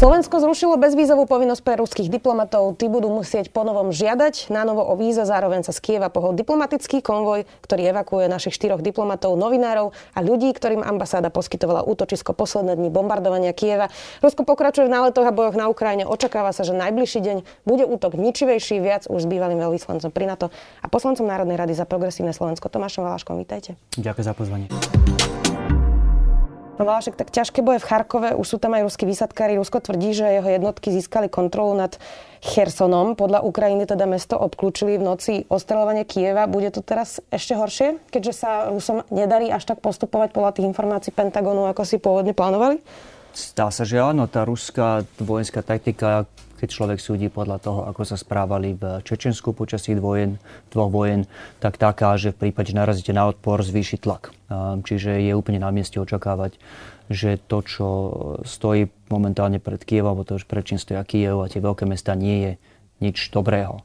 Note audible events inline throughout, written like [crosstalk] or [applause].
Slovensko zrušilo bezvízovú povinnosť pre ruských diplomatov. Tí budú musieť ponovom žiadať na novo o víza. Zároveň sa z Kieva pohol diplomatický konvoj, ktorý evakuuje našich štyroch diplomatov, novinárov a ľudí, ktorým ambasáda poskytovala útočisko posledné dni bombardovania Kieva. Rusko pokračuje v náletoch a bojoch na Ukrajine. Očakáva sa, že najbližší deň bude útok ničivejší, viac už s bývalým veľvyslancom pri NATO a poslancom Národnej rady za progresívne Slovensko Tomášom Valaškom. Vítajte. Ďakujem za pozvanie. Však tak ťažké boje v Charkove, už sú tam aj ruskí výsadkári. Rusko tvrdí, že jeho jednotky získali kontrolu nad Chersonom. Podľa Ukrajiny teda mesto obklúčili v noci ostreľovanie Kieva. Bude to teraz ešte horšie, keďže sa Rusom nedarí až tak postupovať podľa tých informácií Pentagonu, ako si pôvodne plánovali? Zdá sa, že áno. Tá ruská vojenská taktika, keď človek súdi podľa toho, ako sa správali v Čečensku počas tých dvojen, dvoch vojen, tak taká, že v prípade, že narazíte na odpor, zvýši tlak. Čiže je úplne na mieste očakávať, že to, čo stojí momentálne pred Kievom, alebo to, pred čím stojí Kiev a tie veľké mesta, nie je nič dobrého.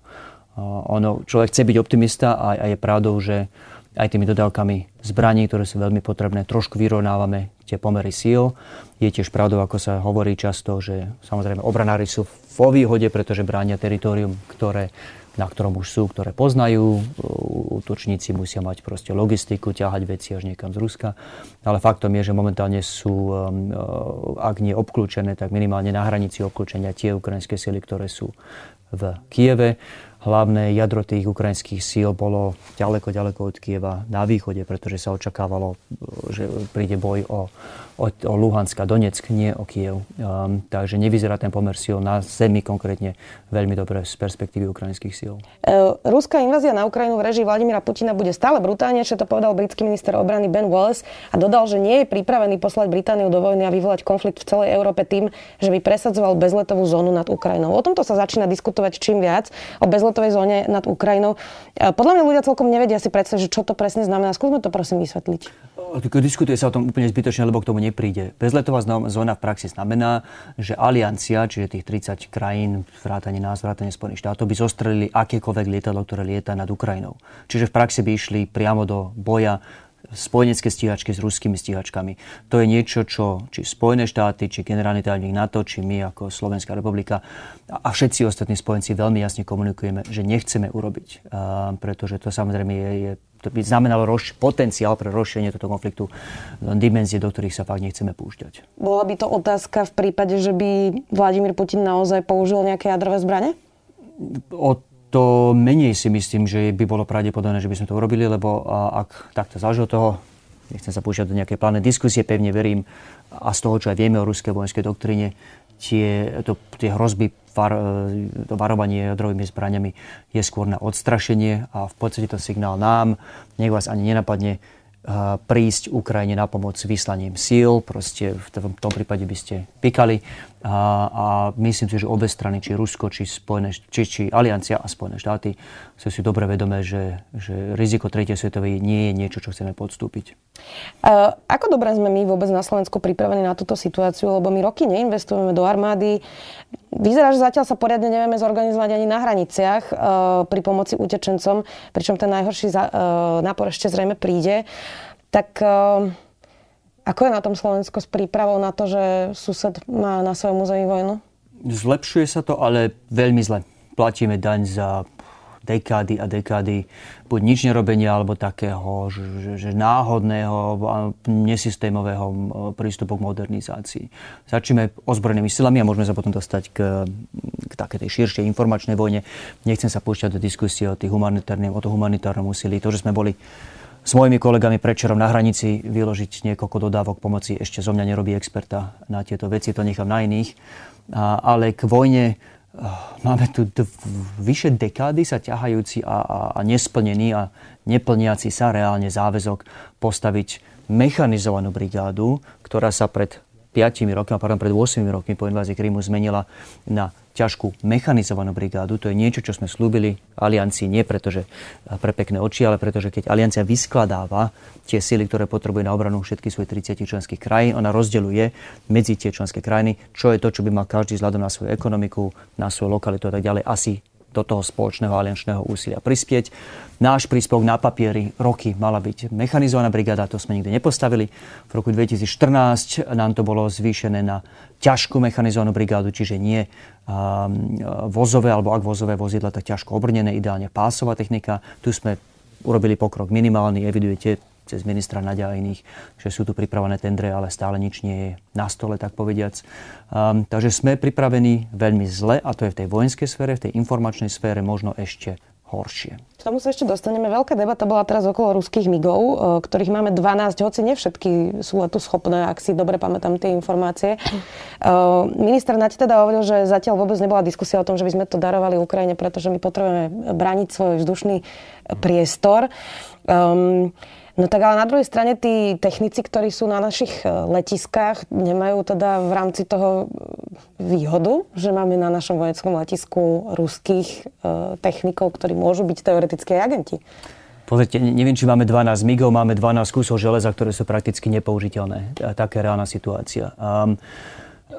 Ono, človek chce byť optimista a, a je pravdou, že aj tými dodávkami zbraní, ktoré sú veľmi potrebné, trošku vyrovnávame tie pomery síl. Je tiež pravdou, ako sa hovorí často, že samozrejme obranári sú vo výhode, pretože bránia teritorium, ktoré na ktorom už sú, ktoré poznajú. Útočníci musia mať proste logistiku, ťahať veci až niekam z Ruska. Ale faktom je, že momentálne sú, um, uh, ak nie obklúčené, tak minimálne na hranici obklúčenia tie ukrajinské sily, ktoré sú v Kieve. Hlavné jadro tých ukrajinských síl bolo ďaleko, ďaleko od Kieva na východe, pretože sa očakávalo, že príde boj o, o, o Luhansk a Donetsk, nie o Kiev. Um, takže nevyzerá ten pomer síl na zemi konkrétne veľmi dobre z perspektívy ukrajinských síl. E, ruská invázia na Ukrajinu v režii Vladimíra Putina bude stále brutálnejšie, to povedal britský minister obrany Ben Wallace a dodal, že nie je pripravený poslať Britániu do vojny a vyvolať konflikt v celej Európe tým, že by presadzoval bezletovú zónu nad Ukrajinou. O tomto sa začína diskutovať čím viac, o bezletovej zóne nad Ukrajinou. Podľa mňa ľudia celkom nevedia si predstaviť, že čo to presne znamená. Skúsme to prosím vysvetliť. Diskutuje sa o tom úplne zbytočne, lebo k tomu nepríde. Bezletová zóna v praxi znamená, že aliancia, čiže tých 30 krajín, vrátane nás, vrátane Spojených štátov, by zostrelili akékoľvek lietadlo, ktoré lieta nad Ukrajinou. Čiže v praxi by išli priamo do boja spojenecké stíhačky s ruskými stíhačkami. To je niečo, čo či Spojené štáty, či generálny tajomník NATO, či my ako Slovenská republika a všetci ostatní spojenci veľmi jasne komunikujeme, že nechceme urobiť. Pretože to samozrejme je, je to by znamenalo roš, potenciál pre rozšírenie tohto konfliktu dimenzie, do ktorých sa fakt nechceme púšťať. Bola by to otázka v prípade, že by Vladimír Putin naozaj použil nejaké jadrové zbranie? O to menej si myslím, že by bolo pravdepodobné, že by sme to urobili, lebo ak takto od toho, nechcem sa púšťať do nejakej plánnej diskusie, pevne verím, a z toho, čo aj vieme o ruskej vojenskej doktríne, tie, to, tie hrozby, var, e, to varovanie jadrovými zbraniami je skôr na odstrašenie a v podstate to signál nám, nech vás ani nenapadne prísť Ukrajine na pomoc vyslaním síl. Proste v tom prípade by ste pikali. A, myslím si, že obe strany, či Rusko, či, Spojené, či, či Aliancia a Spojené štáty, sú si dobre vedomé, že, že riziko tretej svetovej nie je niečo, čo chceme podstúpiť. Uh, ako dobre sme my vôbec na Slovensku pripravení na túto situáciu? Lebo my roky neinvestujeme do armády. Vyzerá, že zatiaľ sa poriadne nevieme zorganizovať ani na hraniciach uh, pri pomoci utečencom, pričom ten najhorší za, uh, nápor ešte zrejme príde. Tak uh, ako je na tom Slovensko s prípravou na to, že sused má na svojom území vojnu? Zlepšuje sa to, ale veľmi zle. Platíme daň za dekády a dekády buď nič nerobenia, alebo takého že, že náhodného a nesystémového prístupu k modernizácii. Začneme ozbrojenými silami a môžeme sa potom dostať k, k takej tej širšej informačnej vojne. Nechcem sa púšťať do diskusie o, tých humanitárnym, o to humanitárnom úsilí. To, že sme boli s mojimi kolegami prečerom na hranici vyložiť niekoľko dodávok pomoci. Ešte zo mňa nerobí experta na tieto veci, to nechám na iných. A, ale k vojne máme tu dv, vyše dekády sa ťahajúci a, a, a nesplnený a neplniaci sa reálne záväzok postaviť mechanizovanú brigádu, ktorá sa pred 5 rokmi, pardon, pred 8 rokmi po invázii Krymu zmenila na ťažkú mechanizovanú brigádu. To je niečo, čo sme slúbili aliancii nie pretože pre pekné oči, ale pretože keď aliancia vyskladáva tie sily, ktoré potrebuje na obranu všetkých svojich 30 členských krajín, ona rozdeľuje medzi tie členské krajiny, čo je to, čo by mal každý vzhľadom na svoju ekonomiku, na svoju lokalitu a tak ďalej asi do toho spoločného aliančného úsilia prispieť. Náš príspevok na papieri roky mala byť mechanizovaná brigáda, to sme nikdy nepostavili. V roku 2014 nám to bolo zvýšené na ťažkú mechanizovanú brigádu, čiže nie vozové, alebo ak vozové vozidla, tak ťažko obrnené, ideálne pásová technika. Tu sme urobili pokrok minimálny, evidujete cez ministra Nadia a iných, že sú tu pripravené tendre, ale stále nič nie je na stole, tak povediac. Um, takže sme pripravení veľmi zle, a to je v tej vojenskej sfére, v tej informačnej sfére možno ešte horšie. K tomu sa ešte dostaneme. Veľká debata bola teraz okolo ruských migov, e, ktorých máme 12, hoci nie všetky sú tu schopné, ak si dobre pamätám tie informácie. E, minister Nať teda hovoril, že zatiaľ vôbec nebola diskusia o tom, že by sme to darovali Ukrajine, pretože my potrebujeme brániť svoj vzdušný priestor. Um, No tak ale na druhej strane tí technici, ktorí sú na našich e, letiskách, nemajú teda v rámci toho výhodu, že máme na našom vojenskom letisku ruských e, technikov, ktorí môžu byť teoretické agenti. Pozrite, neviem, či máme 12 migov, máme 12 kusov železa, ktoré sú prakticky nepoužiteľné. Taká reálna situácia. Um,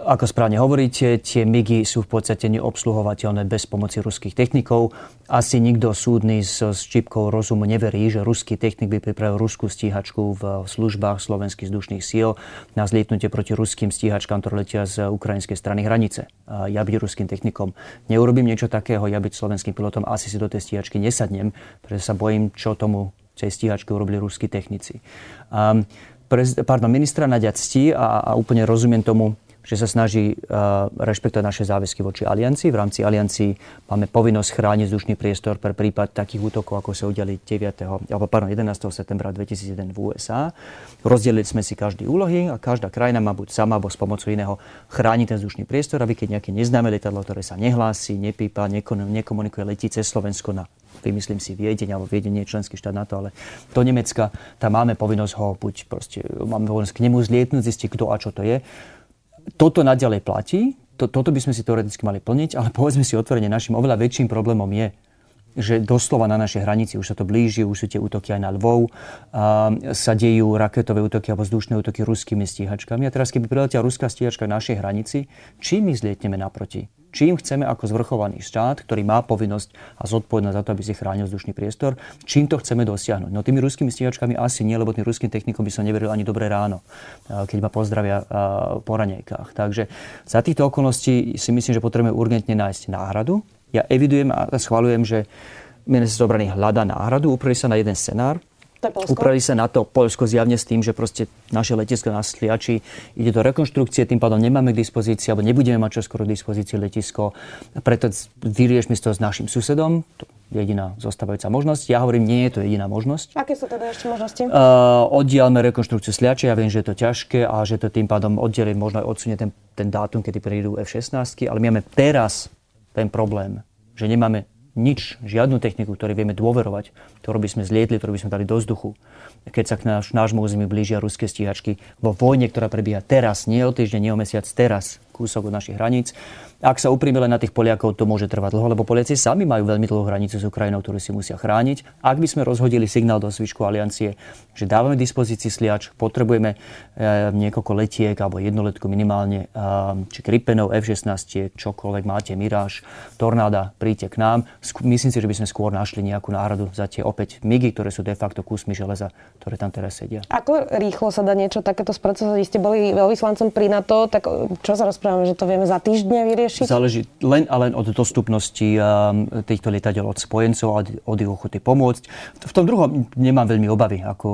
ako správne hovoríte, tie MIGy sú v podstate neobsluhovateľné bez pomoci ruských technikov. Asi nikto súdny s, s čipkou rozumu neverí, že ruský technik by pripravil ruskú stíhačku v službách slovenských vzdušných síl na zlietnutie proti ruským stíhačkám, ktoré letia z ukrajinskej strany hranice. Ja byť ruským technikom neurobím niečo takého, ja byť slovenským pilotom asi si do tej stíhačky nesadnem, pretože sa bojím, čo tomu tej stíhačke urobili ruskí technici. Um, prez, pardon, ministra Nadia ctí a, a úplne rozumiem tomu, že sa snaží uh, rešpektovať naše záväzky voči aliancii. V rámci aliancii máme povinnosť chrániť vzdušný priestor pre prípad takých útokov, ako sa udiali 9. alebo pardon, 11. septembra 2001 v USA. Rozdelili sme si každý úlohy a každá krajina má buď sama alebo s pomocou iného chrániť ten vzdušný priestor, aby keď nejaké neznáme letadlo, ktoré sa nehlási, nepípa, nekomunikuje, letí cez Slovensko na vymyslím si Viedeň, alebo Viedeň nie je členský štát NATO, ale do Nemecka, tam máme povinnosť ho buď proste, máme povinnosť k nemu zlietnúť, zistiť, kto a čo to je toto naďalej platí, to, toto by sme si teoreticky mali plniť, ale povedzme si otvorene, našim oveľa väčším problémom je, že doslova na našej hranici už sa to blíži, už sú tie útoky aj na Lvov, a sa dejú raketové útoky alebo vzdušné útoky ruskými stíhačkami. A teraz, keby priletia ruská stíhačka na našej hranici, čím my zlietneme naproti? Čím chceme ako zvrchovaný štát, ktorý má povinnosť a zodpovednosť za to, aby si chránil vzdušný priestor, čím to chceme dosiahnuť. No tými ruskými stíhačkami asi nie, lebo tým ruským technikom by som neveril ani dobré ráno, keď ma pozdravia po ranejkách. Takže za týchto okolností si myslím, že potrebujeme urgentne nájsť náhradu. Ja evidujem a schvalujem, že ministerstvo obrany hľada náhradu, upreli sa na jeden scenár, Upravili sa na to Polsko zjavne s tým, že proste naše letisko na Sliači ide do rekonštrukcie, tým pádom nemáme k dispozícii, alebo nebudeme mať čoskoro k dispozícii letisko. Preto vyriešme to s našim susedom. To je jediná zostávajúca možnosť. Ja hovorím, nie je to jediná možnosť. Aké sú teda ešte možnosti? Uh, oddielme rekonštrukciu Sliače. Ja viem, že je to ťažké a že to tým pádom oddieli možno aj odsunie ten, ten dátum, kedy prídu F-16, ale my máme teraz ten problém, že nemáme nič, žiadnu techniku, ktorej vieme dôverovať, ktorú by sme zlietli, ktorú by sme dali do vzduchu. Keď sa k náš, nášmu území blížia ruské stíhačky vo vojne, ktorá prebieha teraz, nie o týždeň, nie o mesiac, teraz, kúsok od našich hraníc, ak sa upríme len na tých Poliakov, to môže trvať dlho, lebo Poliaci sami majú veľmi dlhú hranicu s Ukrajinou, ktorú si musia chrániť. Ak by sme rozhodili signál do zvyšku aliancie, že dávame dispozícii sliač, potrebujeme e, niekoľko letiek alebo jednoletku minimálne, e, či Gripenov, F-16, čokoľvek máte, Mirage, Tornáda, príďte k nám. Myslím si, že by sme skôr našli nejakú náhradu za tie opäť MIGy, ktoré sú de facto kusmi železa, ktoré tam teraz sedia. Ako rýchlo sa dá niečo takéto spracovať? Vy ste boli veľvyslancom pri NATO, tak čo sa rozprávame, že to vieme za týždne vyriešiť? Vyriešiť? Záleží len a len od dostupnosti um, týchto lietadiel od spojencov a od ich ochoty pomôcť. V tom druhom nemám veľmi obavy. Ako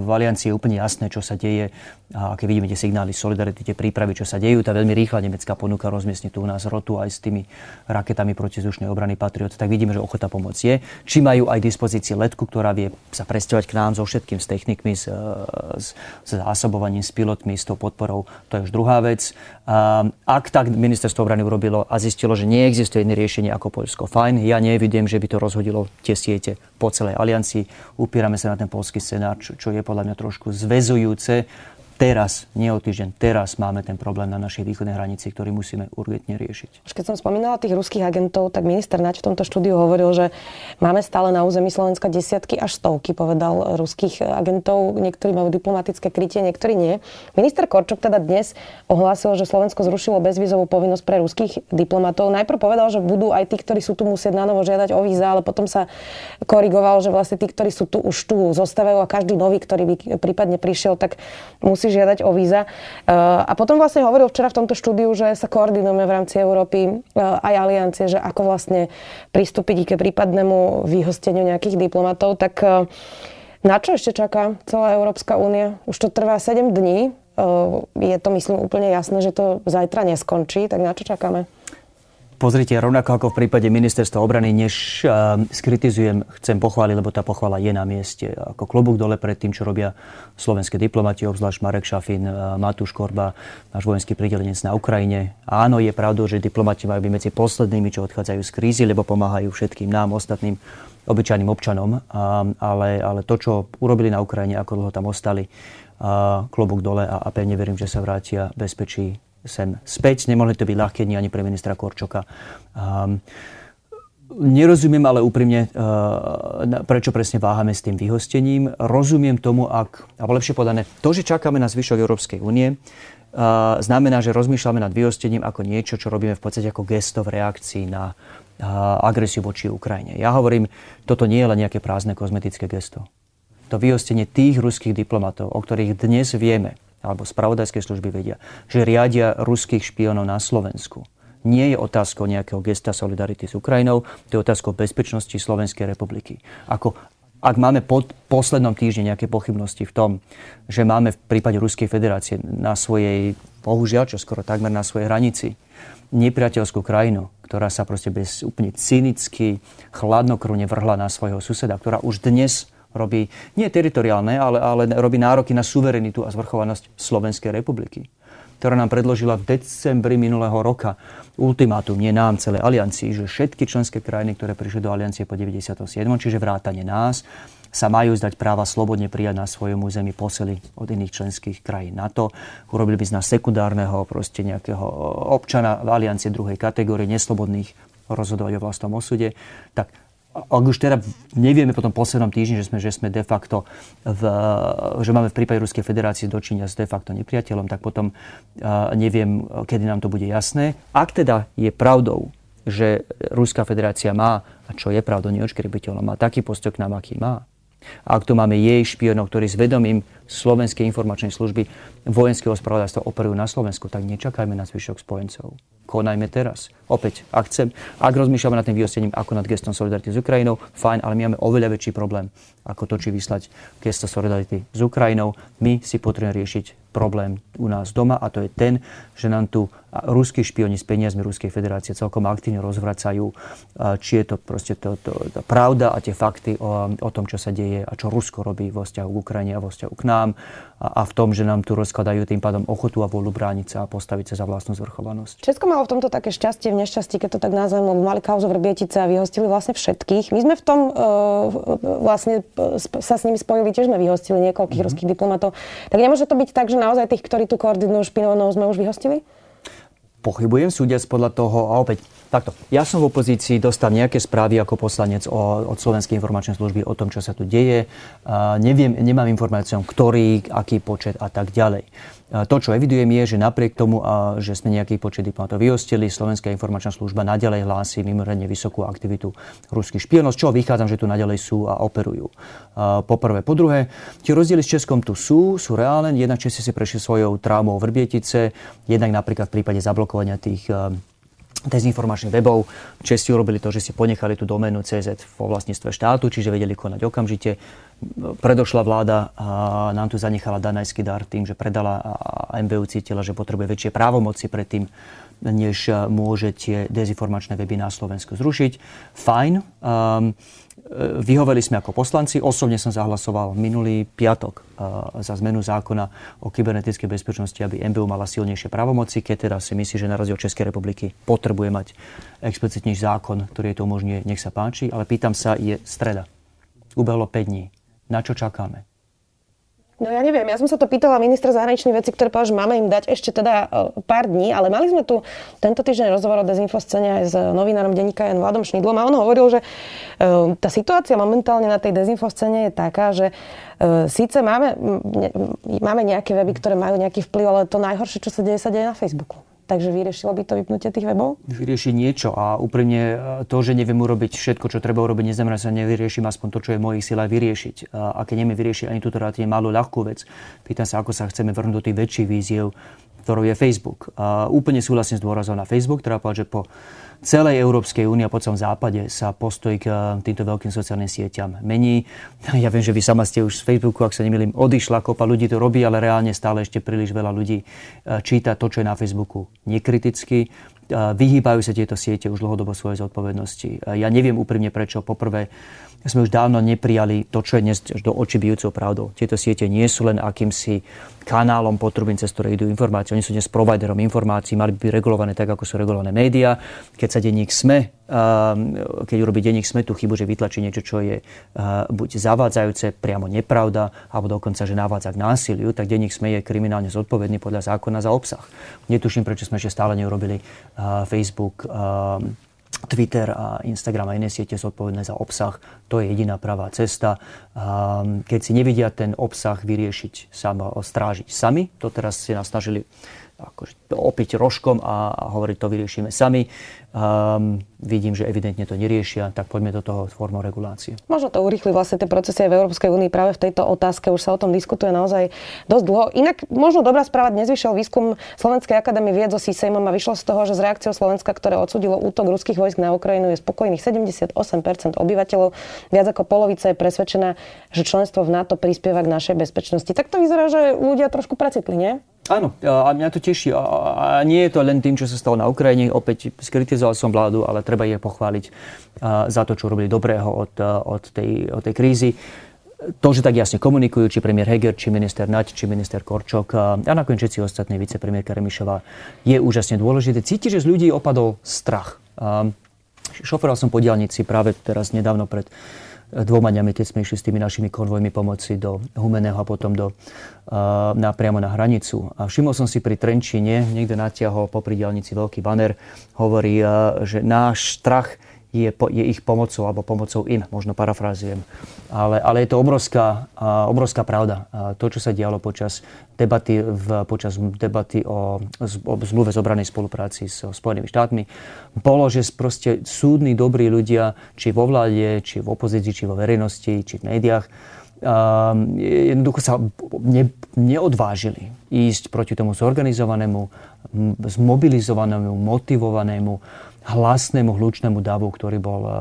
v Aliancii je úplne jasné, čo sa deje. A keď vidíme tie signály solidarity, tie prípravy, čo sa dejú, tá veľmi rýchla nemecká ponuka rozmiestni tu u nás rotu aj s tými raketami protizdušnej obrany Patriot, tak vidíme, že ochota pomôcť je. Či majú aj dispozícii letku, ktorá vie sa presťovať k nám so všetkým, s technikmi, s, s, s zásobovaním, s pilotmi, s tou podporou, to je už druhá vec. Um, ak tak ministerstvo obrany urobilo a zistilo, že neexistuje iné riešenie ako Poľsko. Fajn, ja nevidím, že by to rozhodilo tie siete po celej aliancii. Upírame sa na ten polský scenár, čo, čo je podľa mňa trošku zväzujúce teraz, nie o týždeň, teraz máme ten problém na našej východnej hranici, ktorý musíme urgentne riešiť. Keď som spomínala tých ruských agentov, tak minister Naď v tomto štúdiu hovoril, že máme stále na území Slovenska desiatky až stovky, povedal ruských agentov. Niektorí majú diplomatické krytie, niektorí nie. Minister Korčok teda dnes ohlásil, že Slovensko zrušilo bezvízovú povinnosť pre ruských diplomatov. Najprv povedal, že budú aj tí, ktorí sú tu musieť na novo žiadať o víza, ale potom sa korigoval, že vlastne tí, ktorí sú tu už tu zostávajú a každý nový, ktorý by prípadne prišiel, tak musí žiadať o víza. Eh, a potom vlastne hovoril včera v tomto štúdiu, že sa koordinujeme v rámci Európy eh, aj aliancie, že ako vlastne pristúpiť k prípadnému vyhosteniu nejakých diplomatov. Tak eh, na čo ešte čaká celá Európska únia? Už to trvá 7 dní. Je to, myslím, úplne jasné, že to zajtra neskončí. Tak na čo čakáme? Pozrite, rovnako ako v prípade ministerstva obrany, než uh, skritizujem, chcem pochváliť, lebo tá pochvala je na mieste. Ako klobúk dole pred tým, čo robia slovenské diplomati, obzvlášť Marek Šafin, uh, Matúš Korba, náš vojenský pridelenec na Ukrajine. Áno, je pravdou, že diplomati majú byť medzi poslednými, čo odchádzajú z krízy, lebo pomáhajú všetkým nám, ostatným obyčajným občanom. Uh, ale, ale to, čo urobili na Ukrajine, ako dlho tam ostali, uh, klobúk dole a, a pevne verím, že sa vrátia bezpečí sem späť. Nemohli to byť ľahké ani pre ministra Korčoka. Um, Nerozumiem ale úprimne, uh, prečo presne váhame s tým vyhostením. Rozumiem tomu, ak, alebo lepšie podané, to, že čakáme na zvyšok Európskej únie, uh, znamená, že rozmýšľame nad vyhostením ako niečo, čo robíme v podstate ako gesto v reakcii na uh, agresiu voči Ukrajine. Ja hovorím, toto nie je len nejaké prázdne kozmetické gesto. To vyhostenie tých ruských diplomatov, o ktorých dnes vieme, alebo spravodajské služby vedia, že riadia ruských špionov na Slovensku. Nie je otázkou nejakého gesta solidarity s Ukrajinou, to je otázkou bezpečnosti Slovenskej republiky. Ako, ak máme po poslednom týždni nejaké pochybnosti v tom, že máme v prípade Ruskej federácie na svojej, bohužiaľ, čo skoro takmer na svojej hranici, nepriateľskú krajinu, ktorá sa proste bez úplne cynicky, chladnokrvne vrhla na svojho suseda, ktorá už dnes robí nie teritoriálne, ale, ale robí nároky na suverenitu a zvrchovanosť Slovenskej republiky ktorá nám predložila v decembri minulého roka ultimátum, nie nám, celé aliancii, že všetky členské krajiny, ktoré prišli do aliancie po 97., čiže vrátane nás, sa majú zdať práva slobodne prijať na svojom území posely od iných členských krajín NATO. Urobili by z nás sekundárneho proste nejakého občana v aliancie druhej kategórie, neslobodných rozhodovať o vlastnom osude. Tak ak už teda nevieme po tom poslednom týždni, že sme, že sme de facto, v, že máme v prípade Ruskej federácie dočinia s de facto nepriateľom, tak potom uh, neviem, kedy nám to bude jasné. Ak teda je pravdou, že Ruská federácia má, a čo je pravdou neočkribiteľom, má taký postoj k nám, aký má, ak tu máme jej špionov, ktorí s vedomím Slovenskej informačnej služby vojenského spravodajstva operujú na Slovensku, tak nečakajme na zvyšok spojencov konajme teraz. Opäť, ak chcem, ak rozmýšľame nad tým vyhostením ako nad gestom solidarity s Ukrajinou, fajn, ale my máme oveľa väčší problém, ako to, či vyslať gesto solidarity s Ukrajinou. My si potrebujeme riešiť problém u nás doma a to je ten, že nám tu ruskí špioni s peniazmi Ruskej federácie celkom aktívne rozvracajú, či je to proste to, to, to pravda a tie fakty o, o tom, čo sa deje a čo Rusko robí vo vzťahu k Ukrajine a vo vzťahu k nám a, v tom, že nám tu rozkladajú tým pádom ochotu a vôľu brániť sa a postaviť sa za vlastnú zvrchovanosť. Česko malo v tomto také šťastie v nešťastí, keď to tak nazvem, lebo mali kauzu v Rbietice a vyhostili vlastne všetkých. My sme v tom uh, vlastne sa s nimi spojili, tiež sme vyhostili niekoľkých mm-hmm. ruských diplomatov. Tak nemôže to byť tak, že naozaj tých, ktorí tu koordinujú špinovanou, sme už vyhostili? pochybujem, súdiac podľa toho, a opäť takto, ja som v opozícii, dostal nejaké správy ako poslanec o, od Slovenskej informačnej služby o tom, čo sa tu deje. Uh, neviem, nemám informáciu, ktorý, aký počet a tak ďalej. To, čo evidujem, je, že napriek tomu, že sme nejaký počet diplomatov vyhostili, Slovenská informačná služba nadalej hlási mimoriadne vysokú aktivitu ruských špionov, z čoho vychádzam, že tu nadalej sú a operujú. Po prvé. Po druhé, tie rozdiely s Českom tu sú, sú reálne. Jednak Česi si prešli svojou traumou Vrbietice, jednak napríklad v prípade zablokovania tých dezinformačných webov. Česti urobili to, že si ponechali tú doménu CZ vo vlastníctve štátu, čiže vedeli konať okamžite. Predošla vláda a nám tu zanechala danajský dar tým, že predala a MBU cítila, že potrebuje väčšie právomoci predtým, než môže tie dezinformačné weby na Slovensku zrušiť. Fajn. Um, vyhoveli sme ako poslanci. Osobne som zahlasoval minulý piatok e, za zmenu zákona o kybernetickej bezpečnosti, aby MBU mala silnejšie právomoci, keď teda si myslí, že na rozdiel Českej republiky potrebuje mať explicitnejší zákon, ktorý to umožňuje, nech sa páči. Ale pýtam sa, je streda. Ubehlo 5 dní. Na čo čakáme? No ja neviem, ja som sa to pýtala ministra zahraničných vecí, ktorý povedal, že máme im dať ešte teda e, pár dní, ale mali sme tu tento týždeň rozhovor o dezinfoscene aj s novinárom denníka Jan Vladom Šnidlom a on hovoril, že e, tá situácia momentálne na tej dezinfoscene je taká, že e, síce máme, máme nejaké weby, ktoré majú nejaký vplyv, ale to najhoršie, čo sa deje, sa deje na Facebooku. Takže vyriešilo by to vypnutie tých webov? Vyrieši niečo a úprimne to, že neviem urobiť všetko, čo treba urobiť, neznamená, že sa nevyriešim aspoň to, čo je v mojich silách vyriešiť. A keď neviem vyriešiť ani túto relatívne malú ľahkú vec, pýtam sa, ako sa chceme vrhnúť do tých väčších víziev, ktorou je Facebook. A úplne súhlasím s dôrazom na Facebook, ktorá povedal, že po celej Európskej únie a po celom západe sa postoj k eh, týmto veľkým sociálnym sieťam mení. [laughs] Ja viem, že vy sama ste už z Facebooku, ak sa nemýlim, odišla, kopa ľudí to robí, ale reálne stále ešte príliš veľa ľudí eh, číta to, čo je na Facebooku nekriticky. Eh, vyhýbajú sa tieto siete už dlhodobo svojej zodpovednosti. Ja neviem úprimne prečo. Poprvé, sme už dávno neprijali to, čo je dnes do očí bijúcou pravdou. Tieto siete nie sú len akýmsi kanálom potrubín, cez ktoré idú informácie. Oni sú dnes providerom informácií, mali by byť regulované tak, ako sú regulované médiá. Keď sa denník SME, ehm, keď urobí denník SME tú chybu, že vytlačí niečo, čo je eh, buď zavádzajúce, priamo nepravda, alebo dokonca, že navádza k násiliu, tak denník SME je kriminálne zodpovedný podľa zákona za obsah. Netuším, prečo sme ešte stále neurobili eh, Facebook ehm, Twitter a Instagram a iné siete sú odpovedné za obsah. To je jediná pravá cesta. Keď si nevidia ten obsah vyriešiť, sama, strážiť sami, to teraz si nás snažili akože opiť rožkom a, a hovoriť, to vyriešime sami. Um, vidím, že evidentne to neriešia, tak poďme do toho formou regulácie. Možno to urýchli vlastne tie procesy aj v Európskej únii práve v tejto otázke. Už sa o tom diskutuje naozaj dosť dlho. Inak možno dobrá správa, dnes vyšiel výskum Slovenskej akadémie vied so CISEMom a vyšlo z toho, že z reakciou Slovenska, ktoré odsudilo útok ruských vojsk na Ukrajinu, je spokojných 78% obyvateľov. Viac ako polovica je presvedčená, že členstvo v NATO prispieva k našej bezpečnosti. Tak to vyzerá, že ľudia trošku precitli, nie? Áno, a mňa to teší. A nie je to len tým, čo sa stalo na Ukrajine. Opäť skritizoval som vládu, ale treba je pochváliť za to, čo robili dobrého od, od, tej, od tej krízy. To, že tak jasne komunikujú, či premiér Heger, či minister Nať, či minister Korčok a nakoniec všetci ostatní vicepremiérka Remišová je úžasne dôležité. Cíti, že z ľudí opadol strach. Šoferoval som po diálnici práve teraz nedávno pred dvoma dňami, keď sme išli s tými našimi konvojmi pomoci do Humeného a potom do, na, priamo na hranicu. A všimol som si pri Trenčine, niekto natiahol popri diálnici veľký banner, hovorí, že náš strach je, je ich pomocou alebo pomocou im, možno parafrázujem. Ale, ale je to obrovská, obrovská pravda. To, čo sa dialo počas debaty, v, počas debaty o, o zmluve z obranej spolupráci so Spojenými štátmi, bolo, že proste súdni, dobrí ľudia, či vo vláde, či v opozícii, či vo verejnosti, či v médiách, Um, jednoducho sa ne, neodvážili ísť proti tomu zorganizovanému, zmobilizovanému, motivovanému hlasnému, hlučnému davu, ktorý bol, eh,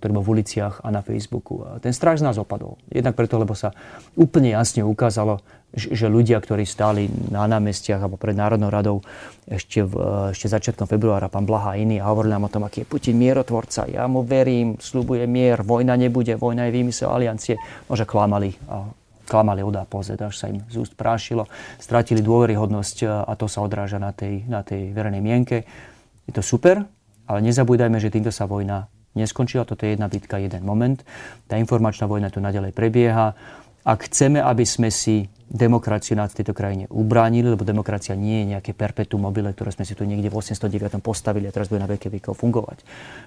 ktorý bol v uliciach a na Facebooku. Ten strach z nás opadol. Jednak preto, lebo sa úplne jasne ukázalo, že ľudia, ktorí stáli na námestiach alebo pred Národnou radou ešte, v, eh, ešte začiatkom februára, pán Blaha a iní, a hovorili nám o tom, aký je Putin mierotvorca. Ja mu verím, slubuje mier, vojna nebude, vojna je výmysel aliancie. Môže klamali a klamali od a pozet, až sa im z úst prášilo. Stratili dôveryhodnosť eh, a to sa odráža na tej, na tej verejnej mienke. Je to super, ale nezabúdajme, že týmto sa vojna neskončila. Toto je jedna bitka, jeden moment. Tá informačná vojna tu nadalej prebieha. Ak chceme, aby sme si demokraciu na tejto krajine ubránili, lebo demokracia nie je nejaké perpetuum mobile, ktoré sme si tu niekde v 809 postavili a teraz bude na veké vekov fungovať.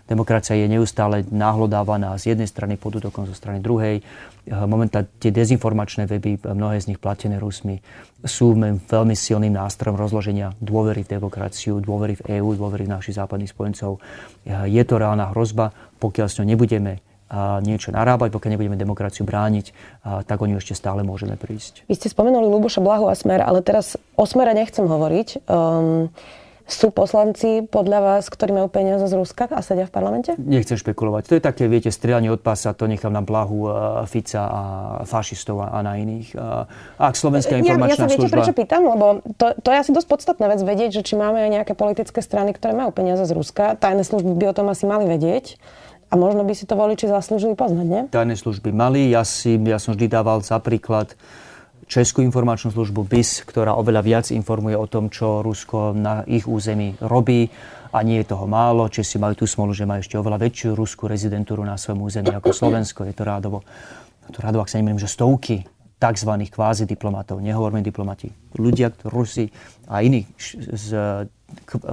Demokracia je neustále náhlodávaná z jednej strany pod útokom zo strany druhej. Momentálne tie dezinformačné weby, mnohé z nich platené Rusmi, sú veľmi silným nástrojom rozloženia dôvery v demokraciu, dôvery v EÚ, dôvery v našich západných spojencov. Je to reálna hrozba, pokiaľ s ňou nebudeme niečo narábať, pokiaľ nebudeme demokraciu brániť, tak o ňu ešte stále môžeme prísť. Vy ste spomenuli Luboša Blahu a Smer, ale teraz o Smere nechcem hovoriť. Um, sú poslanci podľa vás, ktorí majú peniaze z Ruska a sedia v parlamente? Nechcem špekulovať. To je také, viete, strieľanie od pása, to nechám na Blahu Fica a fašistov a na iných. A ak Slovenská informačná ja, ja sa viete, služba... prečo pýtam? Lebo to, to je asi dosť podstatná vec vedieť, že či máme aj nejaké politické strany, ktoré majú peniaze z Ruska. Tajné služby by o tom asi mali vedieť. A možno by si to voliči zaslúžili poznať, nie? Tajné služby mali. Ja, si, ja som vždy dával za príklad Českú informačnú službu BIS, ktorá oveľa viac informuje o tom, čo Rusko na ich území robí. A nie je toho málo. Česi majú tú smolu, že majú ešte oveľa väčšiu ruskú rezidentúru na svojom území ako Slovensko. Je to rádovo, to rádovo ak sa nemýlim, že stovky tzv. kvázi diplomatov, nehovoríme diplomati, ľudia, Rusi a iní z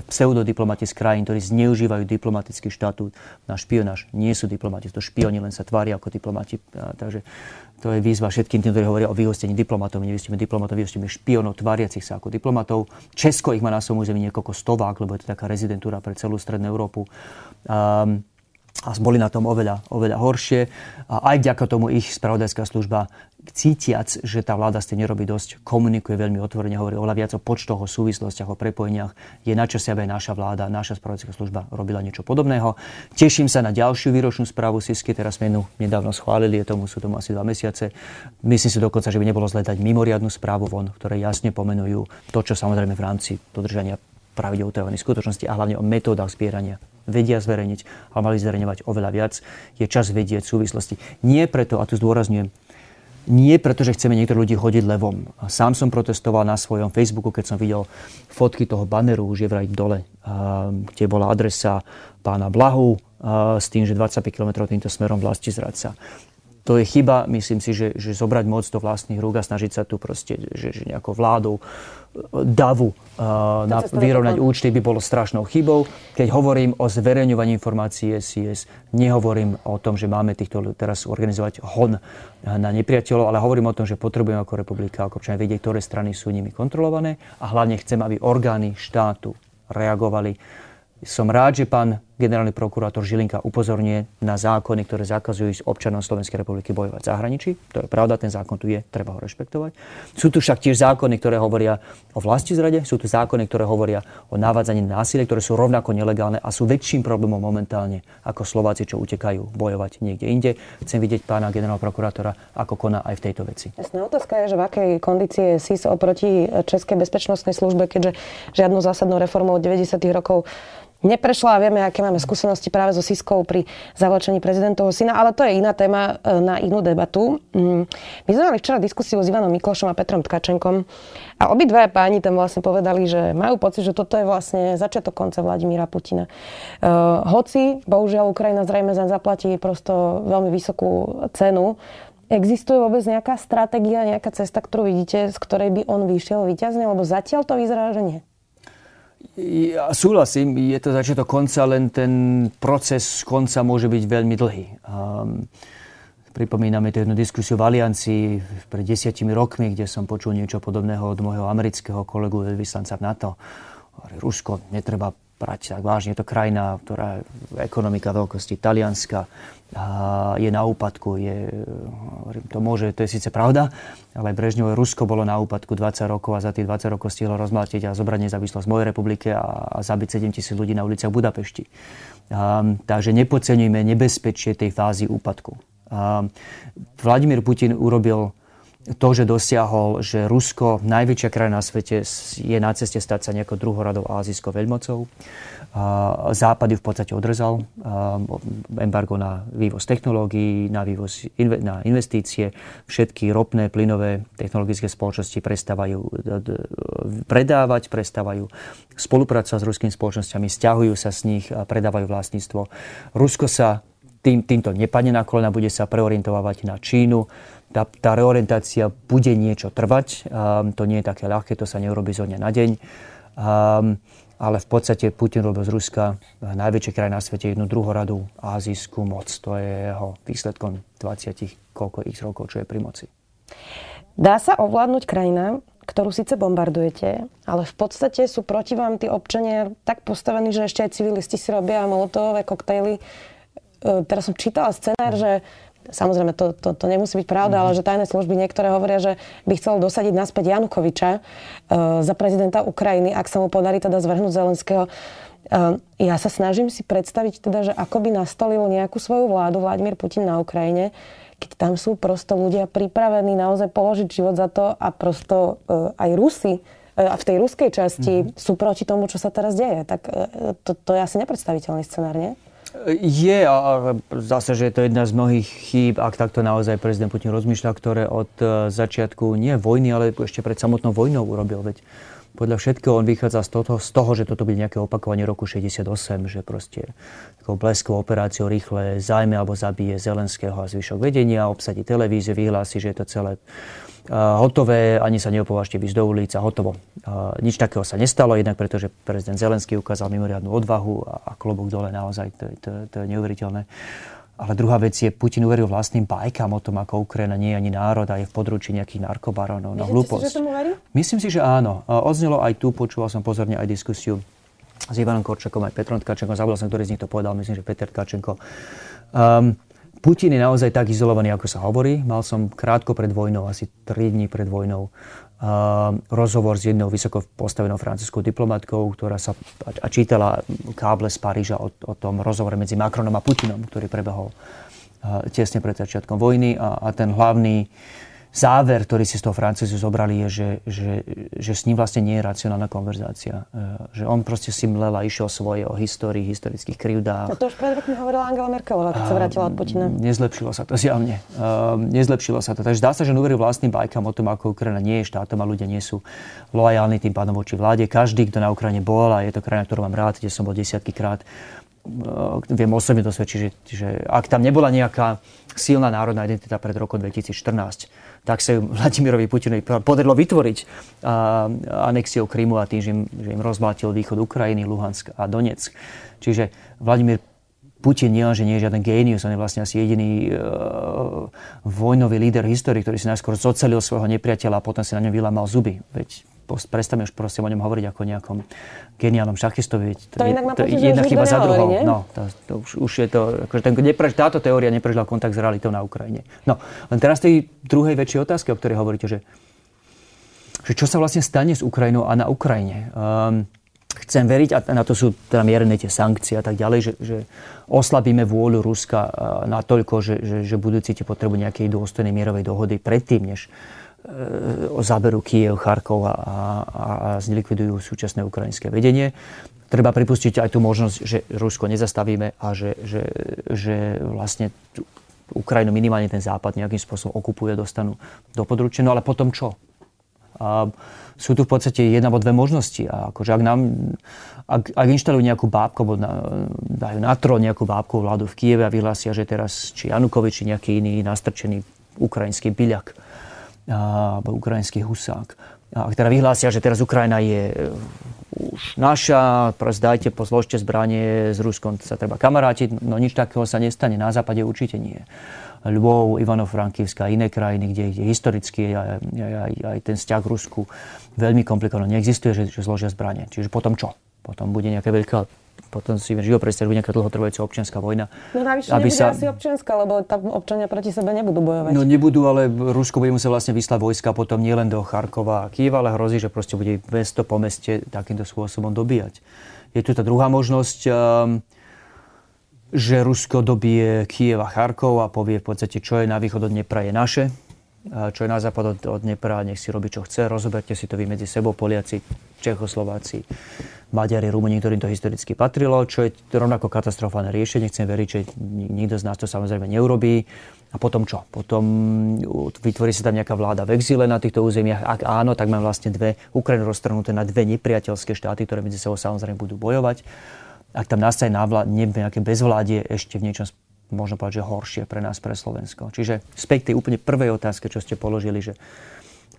pseudodiplomati z krajín, ktorí zneužívajú diplomatický štatút na špionáž. Nie sú diplomati, to špioni len sa tvária ako diplomati. Takže to je výzva všetkým tým, ktorí hovoria o vyhostení diplomatov. My nevyhostíme diplomatov, vyhostíme špionov tváriacich sa ako diplomatov. Česko ich má na svojom území niekoľko stovák, lebo je to taká rezidentúra pre celú Strednú Európu. Um, a boli na tom oveľa, oveľa horšie. A aj vďaka tomu ich spravodajská služba, cítiac, že tá vláda s tým nerobí dosť, komunikuje veľmi otvorene, hovorí oveľa viac o počtoch, o súvislostiach, o prepojeniach. Je na čase, aby naša vláda, naša spravodajská služba robila niečo podobného. Teším sa na ďalšiu výročnú správu SISky, teraz sme ju nedávno schválili, je tomu, sú tomu asi dva mesiace. Myslím si dokonca, že by nebolo zle dať mimoriadnu správu von, ktoré jasne pomenujú to, čo samozrejme v rámci dodržania pravidel utajovaných skutočnosti a hlavne o metódach zbierania vedia zverejniť, ale mali zverejňovať oveľa viac. Je čas vedieť súvislosti. Nie preto, a tu zdôrazňujem, nie preto, že chceme niektorých ľudí hodiť levom. Sám som protestoval na svojom Facebooku, keď som videl fotky toho baneru, už je vraj dole, kde bola adresa pána Blahu s tým, že 25 km týmto smerom vlasti zradca to je chyba, myslím si, že, že zobrať moc do vlastných rúk a snažiť sa tu proste, že, že nejakou vládou davu uh, na, vyrovnať účty by bolo strašnou chybou. Keď hovorím o zverejňovaní informácií SIS, nehovorím o tom, že máme týchto teraz organizovať hon na nepriateľov, ale hovorím o tom, že potrebujeme ako republika, ako občania vedieť, ktoré strany sú nimi kontrolované a hlavne chcem, aby orgány štátu reagovali som rád, že pán generálny prokurátor Žilinka upozorňuje na zákony, ktoré zakazujú ísť občanom Slovenskej republiky bojovať v zahraničí. To je pravda, ten zákon tu je, treba ho rešpektovať. Sú tu však tiež zákony, ktoré hovoria o vlasti zrade, sú tu zákony, ktoré hovoria o navádzaní násilia, ktoré sú rovnako nelegálne a sú väčším problémom momentálne ako Slováci, čo utekajú bojovať niekde inde. Chcem vidieť pána generálneho prokurátora, ako koná aj v tejto veci. Jasná otázka je, že v akej kondícii je SIS oproti Českej bezpečnostnej službe, keďže žiadnu zásadnú reformu od 90. rokov neprešla a vieme, aké máme skúsenosti práve so Siskou pri zavlečení prezidentovho syna, ale to je iná téma e, na inú debatu. Mm, my sme mali včera diskusiu s Ivanom Miklošom a Petrom Tkačenkom a obidve páni tam vlastne povedali, že majú pocit, že toto je vlastne začiatok konca Vladimíra Putina. Uh, hoci, bohužiaľ, Ukrajina zrejme zaplatí prosto veľmi vysokú cenu, Existuje vôbec nejaká stratégia, nejaká cesta, ktorú vidíte, z ktorej by on vyšiel vyťazne? Lebo zatiaľ to vyzerá, že nie. Ja súhlasím, je to začiatok konca, len ten proces konca môže byť veľmi dlhý. Um, pripomíname tu jednu diskusiu v Aliancii pred desiatimi rokmi, kde som počul niečo podobného od môjho amerického kolegu veľvyslanca v NATO. Rusko netreba brať tak vážne. Je to krajina, ktorá ekonomika veľkosti Talianska je na úpadku. Je, to môže, to je síce pravda, ale Brežňové Rusko bolo na úpadku 20 rokov a za tých 20 rokov stihlo rozmlátiť a zobrať nezávislosť mojej republike a, a zabiť 7 tisíc ľudí na uliciach Budapešti. Um, takže nepodceňujme nebezpečie tej fázy úpadku. Um, Vladimír Putin urobil to, že dosiahol, že Rusko, najväčšia krajina na svete, je na ceste stať sa nejakou druhoradou azijskou veľmocou. Západ ju v podstate odrezal. Embargo na vývoz technológií, na, vývoz, na investície. Všetky ropné, plynové technologické spoločnosti prestávajú predávať, prestávajú spolupracovať s ruskými spoločnosťami, stiahujú sa z nich, predávajú vlastníctvo. Rusko sa tým, týmto nepadne na kolena, bude sa preorientovať na Čínu tá, tá reorientácia bude niečo trvať. Um, to nie je také ľahké, to sa neurobi zo dňa na deň. Um, ale v podstate Putin robil z Ruska najväčšie kraj na svete jednu druhoradú azijskú moc. To je jeho výsledkom 20 koľko ich rokov, čo je pri moci. Dá sa ovládnuť krajina, ktorú síce bombardujete, ale v podstate sú proti vám tí občania tak postavení, že ešte aj civilisti si robia molotové koktejly. E, teraz som čítala scenár, že Samozrejme, to, to, to nemusí byť pravda, mm-hmm. ale že tajné služby niektoré hovoria, že by chcel dosadiť naspäť Janukoviča uh, za prezidenta Ukrajiny, ak sa mu podarí teda zvrhnúť Zelenského. Uh, ja sa snažím si predstaviť teda, že ako by nastolil nejakú svoju vládu Vladimír Putin na Ukrajine, keď tam sú prosto ľudia pripravení naozaj položiť život za to a prosto uh, aj Rusy a v tej ruskej časti mm-hmm. sú proti tomu, čo sa teraz deje. Tak to, to je asi nepredstaviteľný scenár, nie? Je, a zase, že je to jedna z mnohých chýb, ak takto naozaj prezident Putin rozmýšľa, ktoré od e, začiatku nie vojny, ale ešte pred samotnou vojnou urobil. Veď podľa všetkého on vychádza z toho, z toho, že toto bude nejaké opakovanie roku 68, že proste takou bleskovou operáciou rýchle zájme alebo zabije Zelenského a zvyšok vedenia, obsadí televíziu, vyhlási, že je to celé hotové, ani sa neopovážte ísť do ulic a hotovo. Nič takého sa nestalo, jednak pretože prezident Zelenský ukázal mimoriadnú odvahu a, a klobúk dole naozaj, to, to, to je neuveriteľné. Ale druhá vec je, Putin uveril vlastným bajkám o tom, ako Ukrajina nie je ani národ a je v područí nejakých narkobaronov. No, hlúposť. Si, že tomu verí? Myslím si, že áno. Odznelo aj tu, počúval som pozorne aj diskusiu s Ivanom Korčakom, aj Petrom Tkačenkom. Zabudol som, ktorý z nich to povedal, myslím, že Peter Tkačenko. Um, Putin je naozaj tak izolovaný, ako sa hovorí. Mal som krátko pred vojnou, asi 3 dní pred vojnou, uh, rozhovor s jednou vysoko postavenou francúzskou diplomatkou, ktorá sa a čítala káble z Paríža o, o tom rozhovore medzi Macronom a Putinom, ktorý prebehol uh, tesne pred začiatkom vojny. A, a ten hlavný uh, záver, ktorý si z toho Francúzi zobrali, je, že, že, že s ním vlastne nie je racionálna konverzácia. E, že on proste si mlel a išiel svoje o histórii, historických krivdách. A to už pred rokmi hovorila Angela Merkelová, keď sa vrátila od Putina. Nezlepšilo sa to zjavne. Uh, nezlepšilo sa to. Takže zdá sa, že uverí vlastným bajkám o tom, ako Ukrajina nie je štátom a ľudia nie sú loajálni tým pádom voči vláde. Každý, kto na Ukrajine bol, a je to krajina, ktorú mám rád, kde som bol desiatky krát, uh, viem osobne dosvedčiť, že, že ak tam nebola nejaká silná národná identita pred rokom 2014, tak sa Vladimirovi Putinovi podarilo vytvoriť anexiou Krymu a tým, že im, že východ Ukrajiny, Luhansk a Donetsk. Čiže Vladimír Putin nie, že nie je žiaden génius, on je vlastne asi jediný e, vojnový líder histórie, ktorý si najskôr zocelil svojho nepriateľa a potom si na ňom vylámal zuby. Veď prestavme už prosím o ňom hovoriť ako nejakom geniálnom šachistovi. To, to inak to je jedna chyba za druhou. No, to, to už, už je to, akože ten, neprež, táto teória neprežila kontakt s realitou na Ukrajine. No, len teraz tej druhej väčšej otázky, o ktorej hovoríte, že, že čo sa vlastne stane s Ukrajinou a na Ukrajine. Um, chcem veriť, a na to sú teda mierené tie sankcie a tak ďalej, že, že oslabíme vôľu Ruska natoľko, že, že, že budú cítiť potrebu nejakej dôstojnej mierovej dohody predtým, než zaberú Kiev, Charkov a, a, a zlikvidujú súčasné ukrajinské vedenie. Treba pripustiť aj tú možnosť, že Rusko nezastavíme a že, že, že vlastne Ukrajinu minimálne ten západ nejakým spôsobom okupuje, dostanú do područia. No ale potom čo? A sú tu v podstate jedna alebo dve možnosti. A akože ak, nám, ak, ak inštalujú nejakú bábku, alebo na, dajú na trón nejakú bábku vládu v Kieve a vyhlásia, že teraz či Janukovič, či nejaký iný nastrčený ukrajinský byľak ukrajinský husák. A teda vyhlásia, že teraz Ukrajina je e, už naša, zdajte, pozložte zbranie, s Ruskom sa treba kamarátiť, no nič takého sa nestane, na západe určite nie. Lvov, Ivano-Frankivská iné krajiny, kde je historicky aj, aj, aj ten vzťah k Rusku veľmi komplikovaný. Neexistuje, že, že zložia zbranie. Čiže potom čo? Potom bude nejaká veľká potom si živo predstaviť, bude nejaká dlhotrvajúca občianská vojna. No navyše aby sa... asi občianská, lebo tam občania proti sebe nebudú bojovať. No nebudú, ale Rusko bude musieť vlastne vyslať vojska potom nielen do Charkova a Kieva, ale hrozí, že proste bude mesto po meste takýmto spôsobom dobíjať. Je tu tá druhá možnosť, um, že Rusko dobije Kiev a Charkov a povie v podstate, čo je na východ od Dnepra je naše, čo je na západ od, od Dnepra, nech si robí, čo chce. Rozoberte si to vy medzi sebou, Poliaci, Čechoslováci, Maďari, Rumúni, ktorým to historicky patrilo, čo je rovnako katastrofálne riešenie. Chcem veriť, že nikto z nás to samozrejme neurobí. A potom čo? Potom vytvorí sa tam nejaká vláda v exíle na týchto územiach. Ak áno, tak máme vlastne dve Ukrajiny roztrhnuté na dve nepriateľské štáty, ktoré medzi sebou samozrejme budú bojovať. Ak tam nastane návla- nejaké bezvládie ešte v niečom možno povedať, že horšie pre nás, pre Slovensko. Čiže späť tej úplne prvej otázke, čo ste položili, že,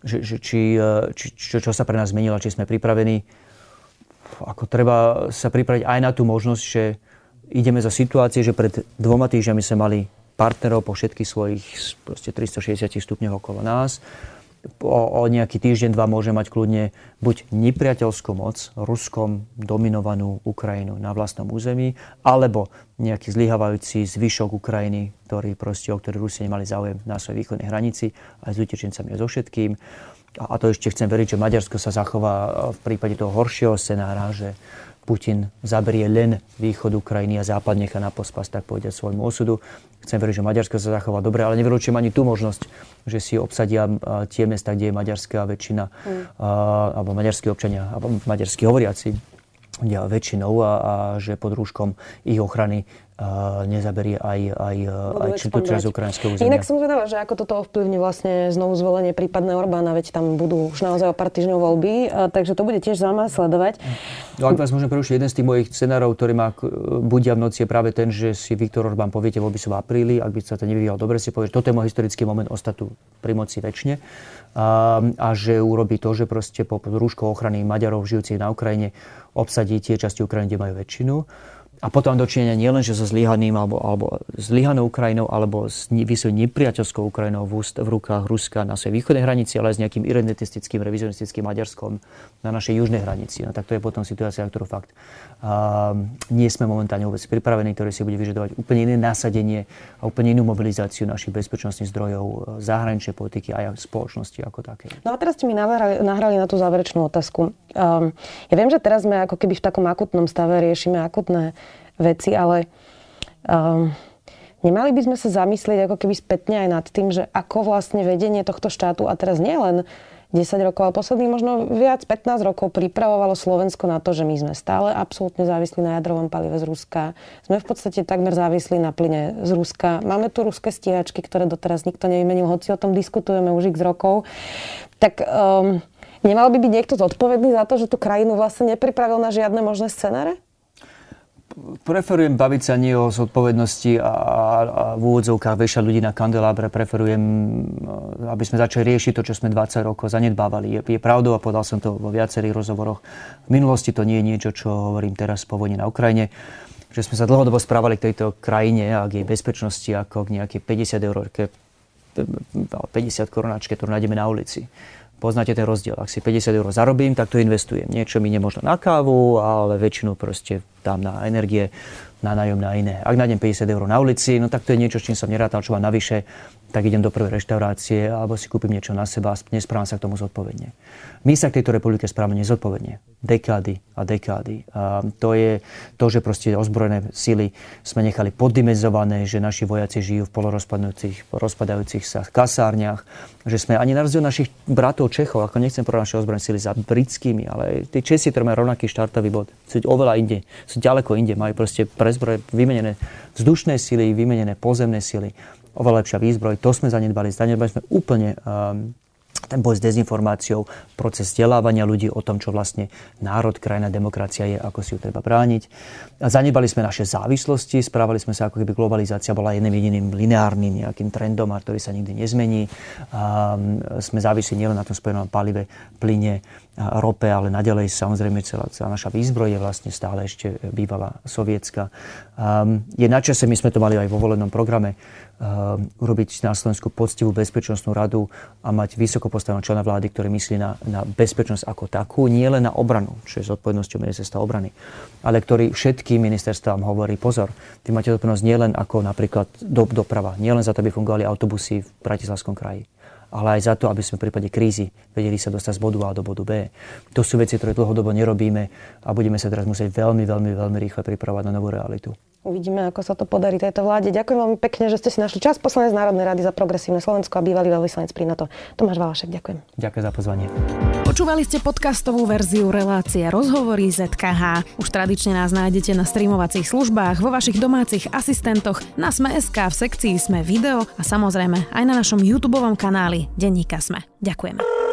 že, že či, či, čo, čo sa pre nás zmenilo, či sme pripravení ako treba sa pripraviť aj na tú možnosť, že ideme za situácie, že pred dvoma týždňami sme mali partnerov po všetkých svojich 360 stupňov okolo nás. O, o nejaký týždeň, dva môže mať kľudne buď nepriateľskú moc, Ruskom dominovanú Ukrajinu na vlastnom území, alebo nejaký zlyhávajúci zvyšok Ukrajiny, ktorý proste, o ktorý Rusi nemali záujem na svojej východnej hranici, aj s utečencami a so všetkým. A to ešte chcem veriť, že Maďarsko sa zachová v prípade toho horšieho scenára, že Putin zabrie len východ Ukrajiny a západ nechá na pospas, tak povedať, svojmu osudu. Chcem veriť, že Maďarsko sa zachová dobre, ale nevylučujem ani tú možnosť, že si obsadia tie mesta, kde je maďarská väčšina, mm. alebo maďarskí občania, alebo maďarskí hovoriaci väčšinou a, a že pod rúškom ich ochrany nezaberie aj, aj, aj či to časť ukrajinského územia. Inak som zvedavá, že ako toto ovplyvní vlastne znovu zvolenie prípadné Orbána, veď tam budú už naozaj o pár týždňov voľby, takže to bude tiež zaujímavé sledovať. No ak vás môžem prerušiť, jeden z tých mojich scenárov, ktorý ma budia v noci, je práve ten, že si Viktor Orbán poviete, voľby sú v apríli, ak by sa to nevyvíjalo dobre, si povie, že toto je môj historický moment, ostatu pri moci väčšine. A, a že urobí to, že proste po rúškou ochrany Maďarov žijúcich na Ukrajine obsadí tie časti Ukrajiny, kde majú väčšinu a potom dočinenia nielenže so zlyhaným alebo, alebo zlyhanou Ukrajinou alebo s vysoko nepriateľskou Ukrajinou v, úst, v rukách Ruska na svojej východnej hranici, ale aj s nejakým irredentistickým, revizionistickým Maďarskom na našej južnej hranici. No tak to je potom situácia, ktorú fakt uh, nie sme momentálne vôbec pripravení, ktoré si bude vyžadovať úplne iné nasadenie a úplne inú mobilizáciu našich bezpečnostných zdrojov, e, zahraničnej politiky a aj spoločnosti ako také. No a teraz ste mi nahrali, nahrali na tú záverečnú otázku. Um, ja viem, že teraz sme ako keby v takom akutnom stave riešime akutné veci, ale um, nemali by sme sa zamyslieť ako keby spätne aj nad tým, že ako vlastne vedenie tohto štátu, a teraz nie len 10 rokov, ale posledných možno viac 15 rokov pripravovalo Slovensko na to, že my sme stále absolútne závislí na jadrovom palive z Ruska. Sme v podstate takmer závislí na plyne z Ruska. Máme tu ruské stíhačky, ktoré doteraz nikto nevymenil, hoci o tom diskutujeme už x rokov. Tak um, nemal by byť niekto zodpovedný za to, že tú krajinu vlastne nepripravil na žiadne možné scenáre? Preferujem baviť sa nie o zodpovednosti a, a v úvodzovkách vešať ľudí na kandelábre. Preferujem, eh, aby sme začali riešiť to, čo sme 20 rokov zanedbávali. Je, je pravdou a povedal som to vo viacerých rozhovoroch. V minulosti to nie je niečo, čo hovorím teraz po vojne na Ukrajine že sme sa dlhodobo správali k tejto krajine a k jej bezpečnosti ako k nejakej 50 eur, 50 korunáčke, ktorú nájdeme na ulici poznáte ten rozdiel. Ak si 50 eur zarobím, tak to investujem. Niečo mi nemožno na kávu, ale väčšinu proste dám na energie, na nájom, na iné. Ak nájdem 50 eur na ulici, no tak to je niečo, s čím som nerátal, čo mám navyše, tak idem do prvej reštaurácie alebo si kúpim niečo na seba a nesprávam sa k tomu zodpovedne. My sa k tejto republike správame nezodpovedne. Dekády a dekády. A to je to, že proste ozbrojené sily sme nechali poddimenzované, že naši vojaci žijú v polorozpadajúcich rozpadajúcich sa kasárniach, že sme ani na rozdiel našich bratov Čechov, ako nechcem pro naše ozbrojené sily za britskými, ale tí Česi, ktorí majú rovnaký štartový bod, sú oveľa inde, sú ďaleko inde, majú proste pre zbroje vymenené vzdušné sily, vymenené pozemné sily oveľa lepšia výzbroj. To sme zanedbali. Zanedbali sme úplne um, ten boj s dezinformáciou, proces vzdelávania ľudí o tom, čo vlastne národ, krajina, demokracia je, ako si ju treba brániť. A zanedbali sme naše závislosti, správali sme sa, ako keby globalizácia bola jedným jediným lineárnym nejakým trendom, a ktorý sa nikdy nezmení. A sme závislí nielen na tom spojenom palive, plyne, rope, ale nadalej samozrejme celá, celá naša výzbroj je vlastne stále ešte bývalá sovietská. Um, je na čase, my sme to mali aj vo volenom programe, urobiť na Slovensku poctivú bezpečnostnú radu a mať vysoko postaveného člena vlády, ktorý myslí na, na bezpečnosť ako takú, nie len na obranu, čo je zodpovednosťou ministerstva obrany, ale ktorý všetkým ministerstvám hovorí, pozor, vy máte zodpovednosť nielen ako napríklad do, doprava, nielen za to, aby fungovali autobusy v Bratislavskom kraji, ale aj za to, aby sme v prípade krízy vedeli sa dostať z bodu A do bodu B. To sú veci, ktoré dlhodobo nerobíme a budeme sa teraz musieť veľmi, veľmi, veľmi rýchle pripravovať na novú realitu. Uvidíme, ako sa to podarí tejto vláde. Ďakujem veľmi pekne, že ste si našli čas. Poslanec Národnej rady za progresívne Slovensko a bývalý veľvyslanec pri NATO. Tomáš Valašek, ďakujem. Ďakujem za pozvanie. Počúvali ste podcastovú verziu relácie Rozhovory ZKH. Už tradične nás nájdete na streamovacích službách, vo vašich domácich asistentoch, na Sme.sk, v sekcii Sme video a samozrejme aj na našom YouTube kanáli Denníka Sme. Ďakujeme.